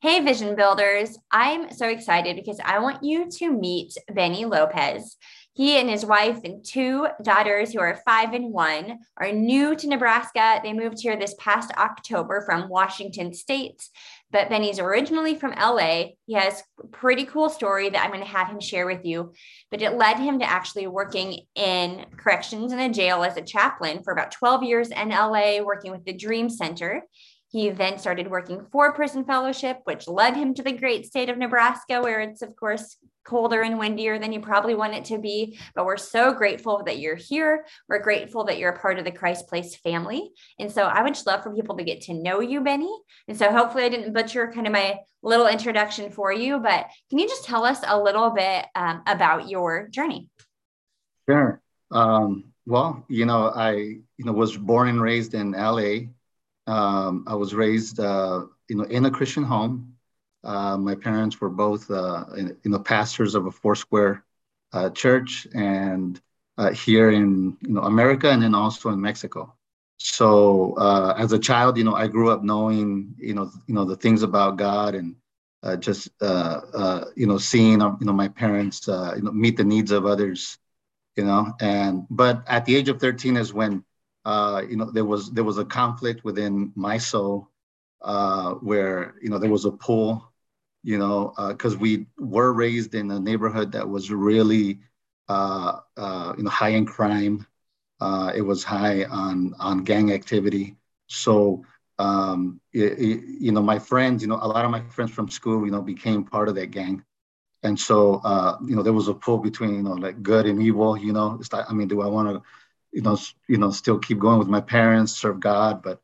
Hey, Vision Builders. I'm so excited because I want you to meet Benny Lopez. He and his wife and two daughters, who are five and one, are new to Nebraska. They moved here this past October from Washington State, but Benny's originally from LA. He has a pretty cool story that I'm going to have him share with you, but it led him to actually working in corrections in a jail as a chaplain for about 12 years in LA, working with the Dream Center. He then started working for Prison Fellowship, which led him to the great state of Nebraska, where it's, of course, colder and windier than you probably want it to be. But we're so grateful that you're here. We're grateful that you're a part of the Christ Place family. And so I would just love for people to get to know you, Benny. And so hopefully I didn't butcher kind of my little introduction for you, but can you just tell us a little bit um, about your journey? Sure. Um, well, you know, I you know was born and raised in LA um, I was raised, uh, you know, in a Christian home. Uh, my parents were both, uh, you know, pastors of a Foursquare uh, church, and uh, here in you know America, and then also in Mexico. So uh, as a child, you know, I grew up knowing, you know, you know the things about God, and just you know seeing, you know, my parents, you know, meet the needs of others, you know, and but at the age of 13 is when uh, you know, there was there was a conflict within my soul uh, where you know there was a pull, you know, because uh, we were raised in a neighborhood that was really uh, uh, you know high in crime. Uh, it was high on on gang activity. So um, it, it, you know, my friends, you know, a lot of my friends from school, you know, became part of that gang. And so, you know, there was a pull between, you know, like good and evil, you know, it's like, I mean, do I want to you know, you know, still keep going with my parents, serve God. But,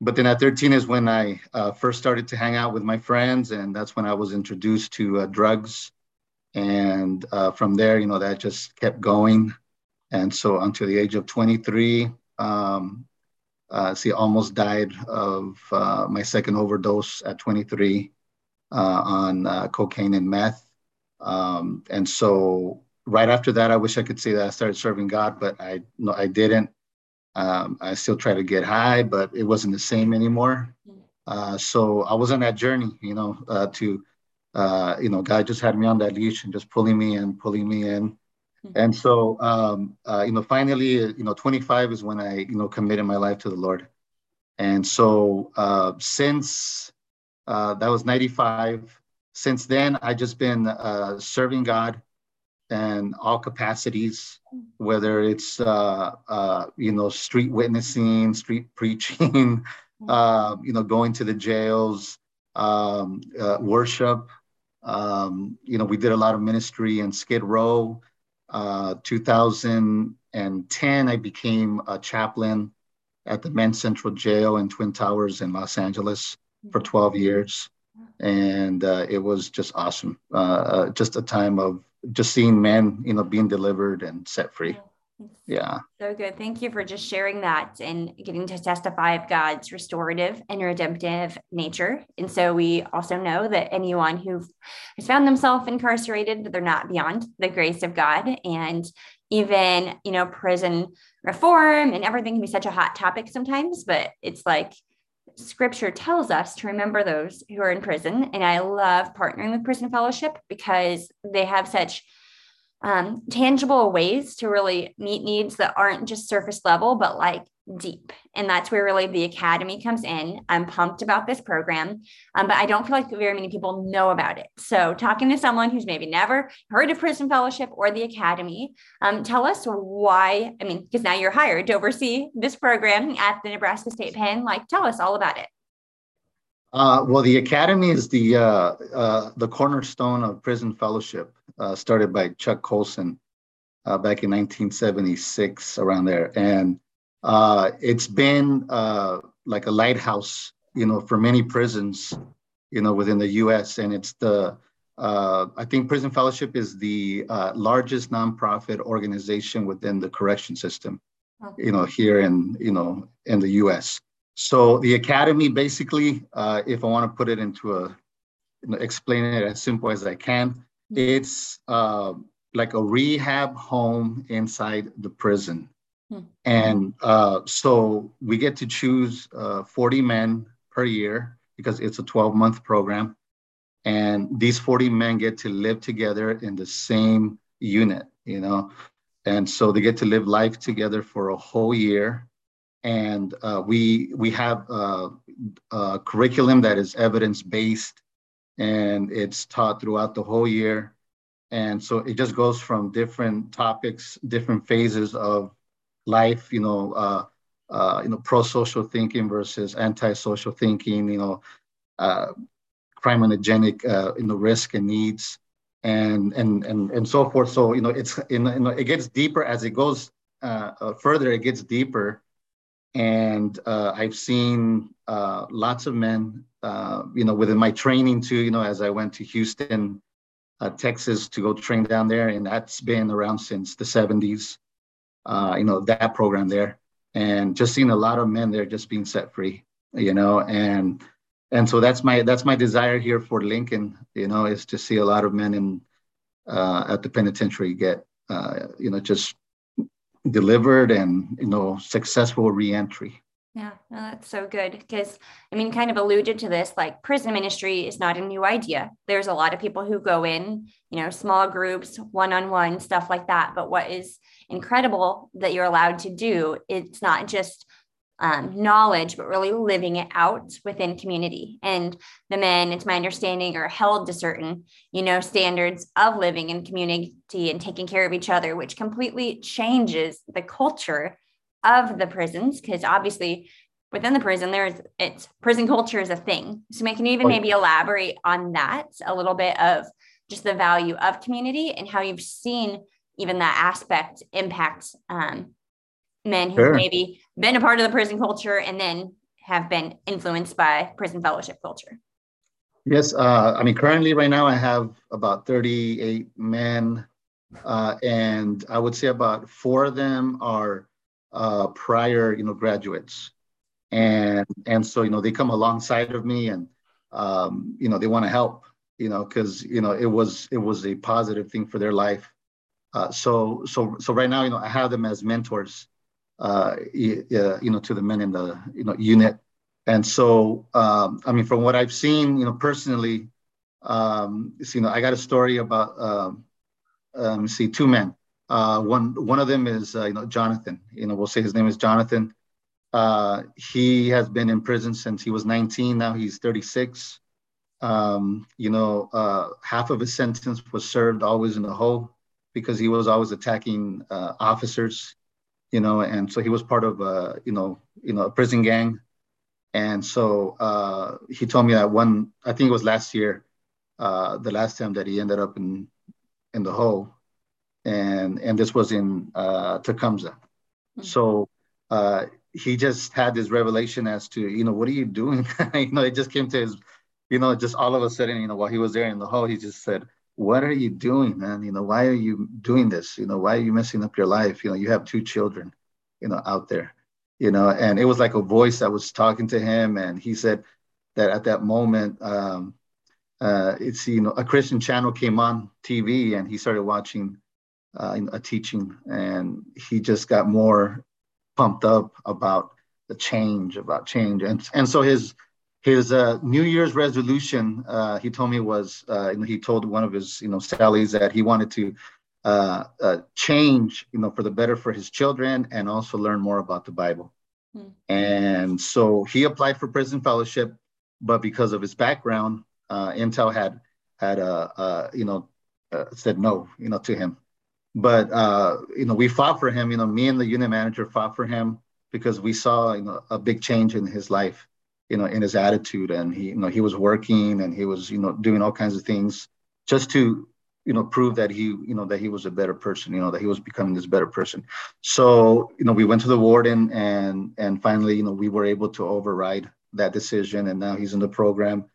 but then at 13 is when I uh, first started to hang out with my friends, and that's when I was introduced to uh, drugs. And uh, from there, you know, that just kept going. And so until the age of 23, um, uh, see, almost died of uh, my second overdose at 23 uh, on cocaine and meth. Um, and so right after that, I wish I could say that I started serving God, but I no, I didn't. Um, I still try to get high, but it wasn't the same anymore. Uh, so I was on that journey, you know, uh, to, uh, you know, God just had me on that leash and just pulling me in, pulling me in. Mm-hmm. And so, um, uh, you know, finally, uh, you know, 25 is when I, you know, committed my life to the Lord. And so uh, since that was 95, since then, I just been serving God and all capacities, whether it's uh, uh, you know street witnessing, street preaching, uh, you know going to the jails, um, uh, worship. Um, you know we did a lot of ministry in Skid Row. Uh, 2010, I became a chaplain at the Men's Central Jail in Twin Towers in Los Angeles for 12 years, and uh, it was just awesome. just a time of just seeing men, you know, being delivered and set free. Yeah. So good. Thank you for just sharing that and getting to testify of God's restorative and redemptive nature. And so we also know that anyone who has found themselves incarcerated, they're not beyond the grace of God. And even, you know, prison reform and everything can be such a hot topic sometimes, but it's like scripture tells us to remember those who are in prison. And I love partnering with Prison Fellowship because they have such um, tangible ways to really meet needs that aren't just surface level, but like deep. And that's where really the academy comes in. I'm pumped about this program, um, but I don't feel like very many people know about it. So, talking to someone who's maybe never heard of Prison Fellowship or the academy, um, tell us why. I mean, because now you're hired to oversee this program at the Nebraska State Pen. Like, tell us all about it. Uh, well, the academy is the uh, uh, the cornerstone of Prison Fellowship, uh, started by Chuck Colson uh, back in 1976, around there, and uh, it's been like a lighthouse, you know, for many prisons, you know, within the U.S. And it's the I think Prison Fellowship is the largest nonprofit organization within the correction system, okay. you know, here in you know in the U.S. So the academy, basically, uh, if I want to put it into a, explain it as simple as I can, mm-hmm. it's uh, like a rehab home inside the prison. Mm-hmm. And uh, so we get to choose uh, 40 men per year because it's a 12 month program. and these 40 men get to live together in the same unit you know and so they get to live life together for a whole year and uh, we we have uh, a curriculum that is evidence based and it's taught throughout the whole year. And so it just goes from different topics different phases of life you know uh, uh, you know pro-social thinking versus anti-social thinking you know uh, criminogenic uh, you know risk and needs and and and and so forth. So you know it's you know, it gets deeper as it goes uh, uh, further it gets deeper and uh, i've seen uh, lots of men uh, you know within my training too you know as i went to houston uh, texas to go train down there. And that's been around since the 70s you know that program there. And just seeing a lot of men there just being set free you know and and so that's my that's my desire here for lincoln you know is to see a lot of men in uh, at the penitentiary get uh, you know just delivered and you know successful reentry. Yeah that's so good because i mean kind of alluded to this like prison ministry is not a new idea. There's a lot of people who go in you know small groups one-on-one stuff like that but what is incredible that you're allowed to do it's not just um, knowledge, but really living it out within community. And the men, it's my understanding, are held to certain, you know, standards of living in community and taking care of each other, which completely changes the culture of the prisons. Because obviously, within the prison, there's it's prison culture is a thing. So, can you even maybe elaborate on that a little bit of just the value of community and how you've seen even that aspect impact um, men who sure. maybe been a part of the prison culture and then have been influenced by prison fellowship culture? Yes, uh, I mean currently right now I have about 38 men, uh, and I would say about four of them are uh, prior, you know, graduates, and and so you know they come alongside of me and um, you know they want to help, you know, because you know it was it was a positive thing for their life. Uh, so so so right now you know I have them as mentors, uh, you know, to the men in the you know unit. And so, um, I mean, from what I've seen, you know, personally, um, you know, I got a story about, um, um, see, two men. Uh, one one of them is uh, you know Jonathan. You know, we'll say his name is Jonathan. Uh, he has been in prison since he was 19. Now he's 36. Um, you know, uh, half of his sentence was served always in the hole because he was always attacking uh, officers you know, and so he was part of a, you know, you know, a prison gang. And so uh, he told me that one, I think it was last year, uh, the last time that he ended up in in the hole, and and this was in uh, Tecumseh. Mm-hmm. So uh, he just had this revelation as to, you know, what are you doing? you know, it just came to his, you know, just all of a sudden, you know, while he was there in the hole, he just said, what are you doing, man? You know, why are you doing this? You know, why are you messing up your life? You know, you have two children, you know, out there, you know, and it was like a voice that was talking to him. And he said that at that moment, um, uh, it's, you know, a Christian channel came on TV and he started watching uh, a teaching and he just got more pumped up about the change, about change. And, and so his, his uh, New Year's resolution, uh, he told me was, uh, he told one of his, you know, Sallies that he wanted to uh, uh, change, you know, for the better for his children and also learn more about the Bible. Mm. And so he applied for prison fellowship, but because of his background, uh, Intel had had a, you know, said no, you know, to him. But you know, we fought for him. You know, me and the unit manager fought for him because we saw, you know, a big change in his life you know, in his attitude. And he, you know, he was working and he was, you know, doing all kinds of things just to, you know, prove that he, you know, that he was a better person, you know, that he was becoming this better person. So, you know, we went to the warden and and finally, you know, we were able to override that decision. And now he's in the program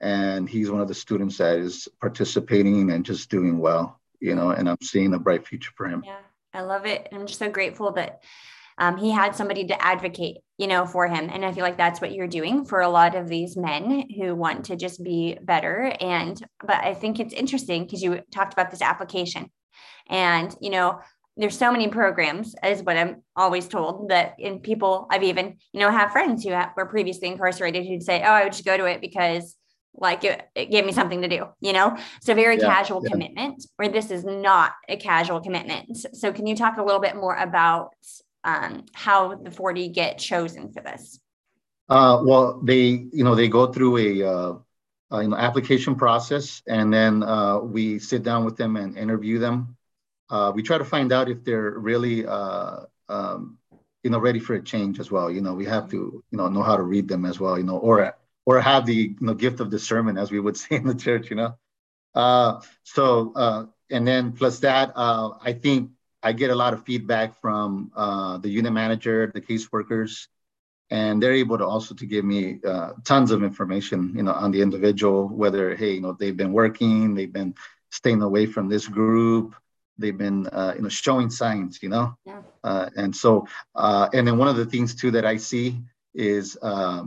and he's one of the students that is participating and just doing well, you know, and I'm seeing a bright future for him. Yeah, I love it. I'm just so grateful that um, he had somebody to advocate, you know, for him. And I feel like that's what you're doing for a lot of these men who want to just be better. And, but I think it's interesting because you talked about this application and, you know, there's so many programs is what I'm always told that in people I've even, you know, have friends who have, were previously incarcerated who'd say, oh, I would just go to it because like it, it gave me something to do, you know? So very yeah, casual yeah. commitment, where this is not a casual commitment. So can you talk a little bit more about um, how the 40 get chosen for this? Uh, well, they, you know, they go through a, uh, uh, you know, application process, and then uh, we sit down with them and interview them. Uh, we try to find out if they're really, uh, um, you know, ready for a change as well. You know, we have to, you know, know how to read them as well. You know, or or have the you know gift of discernment, as we would say in the church. You know, uh, so uh, and then plus that, uh, I think I get a lot of feedback from uh, the unit manager, the caseworkers, and they're able to also to give me uh, tons of information you know on the individual whether hey you know they've been working they've been staying away from this group they've been uh, you know showing signs you know yeah. uh, and so uh, and then one of the things too that i see is uh,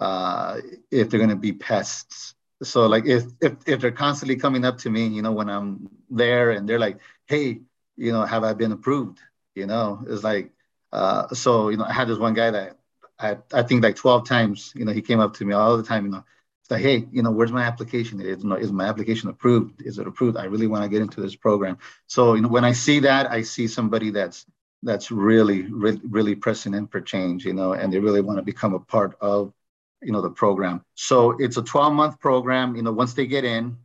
uh, if they're going to be pests so like if, if if they're constantly coming up to me you know when i'm there and they're like hey you know have i been approved you know it's like uh, so you know i had this one guy that I, I think like 12 times, you know, he came up to me all the time, you know, like, hey, you know, where's my application? Is, you know, is my application approved? Is it approved? I really want to get into this program. So, you know, when I see that, I see somebody that's that's really, really, really pressing in for change, you know, and they really want to become a part of, you know, the program. So it's a 12 month program. You know, once they get in,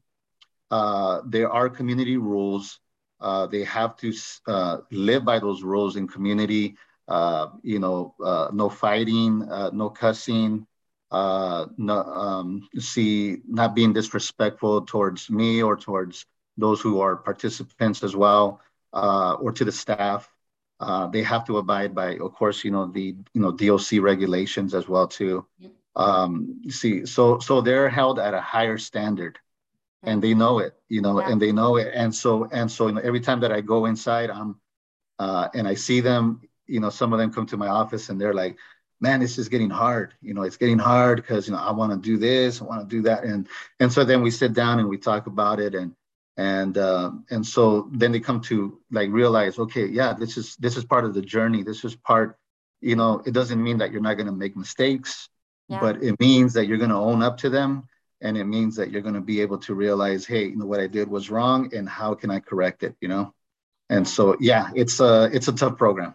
uh, there are community rules. Uh, they have to uh, live by those rules in community. Uh, you know, uh, no fighting, uh, no cussing, uh, no, um, see, not being disrespectful towards me or towards those who are participants as well, uh, or to the staff. Uh, they have to abide by, of course, you know, the, you know, DOC regulations as well too. Um, see, so, so they're held at a higher standard and they know it, you know, yeah. and they know it. And so, and so, you know, every time that I go inside, I'm, uh, and I see them, you know, some of them come to my office and they're like, man, this is getting hard. You know, it's getting hard because, you know, I want to do this, I want to do that. And, and so then we sit down and we talk about it. And, and, uh, and so then they come to like realize, okay, yeah, this is, this is part of the journey. This is part, you know, it doesn't mean that you're not going to make mistakes, yeah. but it means that you're going to own up to them. And it means that you're going to be able to realize, hey, you know, what I did was wrong and how can I correct it, you know? And so, yeah, it's a, it's a tough program.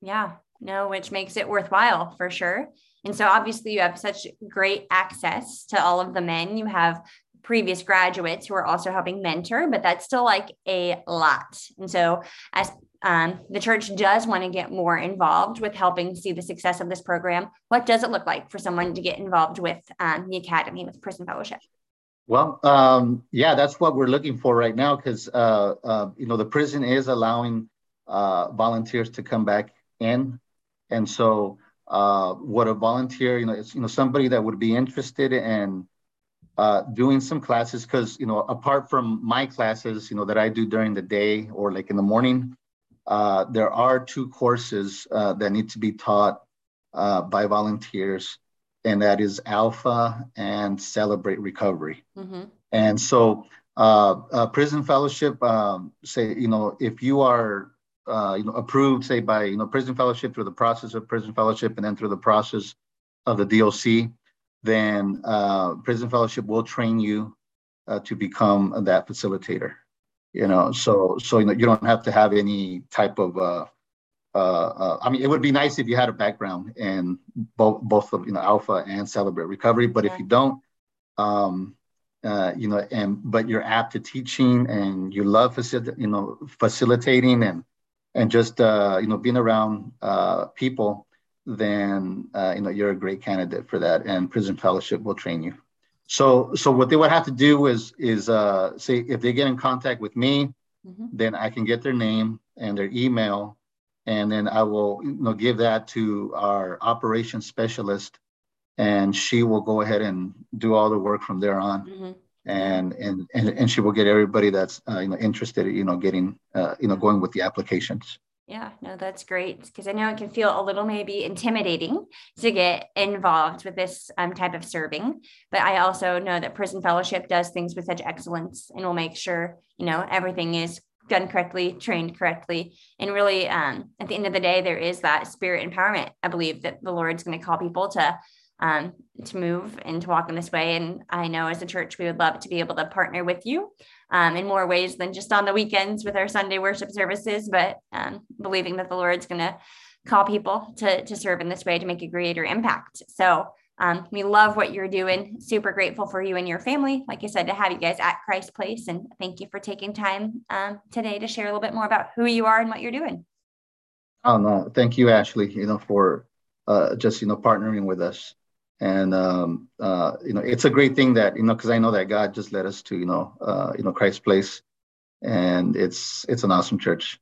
Yeah, no, which makes it worthwhile for sure. And so obviously you have such great access to all of the men. You have previous graduates who are also helping mentor, but that's still like a lot. And so as um, the church does want to get more involved with helping see the success of this program. What does it look like for someone to get involved with um, the academy with Prison Fellowship? Well, um, yeah, that's what we're looking for right now because uh, uh, you know the prison is allowing uh, volunteers to come back in. And so uh, what a volunteer, you know, it's, you know, somebody that would be interested in uh, doing some classes because, you know, apart from my classes, you know, that I do during the day or like in the morning, uh, there are two courses uh, that need to be taught uh, by volunteers, and that is Alpha and Celebrate Recovery. Mm-hmm. And so, uh, uh, Prison Fellowship, um, say, you know, if you are uh, you know, approved, say by you know prison fellowship through the process of prison fellowship, and then through the process of the DOC, then uh, prison fellowship will train you uh, to become that facilitator. You know, so so you know you don't have to have any type of. Uh, uh, uh, I mean, it would be nice if you had a background in both both of you know Alpha and Celebrate Recovery, but yeah. if you don't, um, uh, you know, and but you're apt to teaching and you love facil- you know facilitating and and just uh, you know being around uh, people, then uh, you know you're a great candidate for that, and Prison Fellowship will train you. So so what they would have to do is is uh, say if they get in contact with me, mm-hmm. then I can get their name and their email, and then I will you know give that to our operations specialist, and she will go ahead and do all the work from there on. Mm-hmm and and and, and she will get everybody that's uh, you know interested you know getting uh, you know going with the applications yeah no that's great because i know it can feel a little maybe intimidating to get involved with this um, type of serving but i also know that prison fellowship does things with such excellence and will make sure you know everything is done correctly trained correctly and really um, at the end of the day there is that spirit empowerment i believe that the lord's going to call people to um, to move and to walk in this way. And I know as a church, we would love to be able to partner with you um, in more ways than just on the weekends with our Sunday worship services, but um, believing that the Lord's going to call people to, to serve in this way to make a greater impact. So um, we love what you're doing. Super grateful for you and your family. Like I said, to have you guys at Christ Place. And thank you for taking time um, today to share a little bit more about who you are and what you're doing. Oh, no. Thank you, Ashley, you know, for uh, just, you know, partnering with us. And, um, uh, you know, it's a great thing that, you know, because I know that God just led us to, you know, uh, you know, Christ Place. And it's it's an awesome church.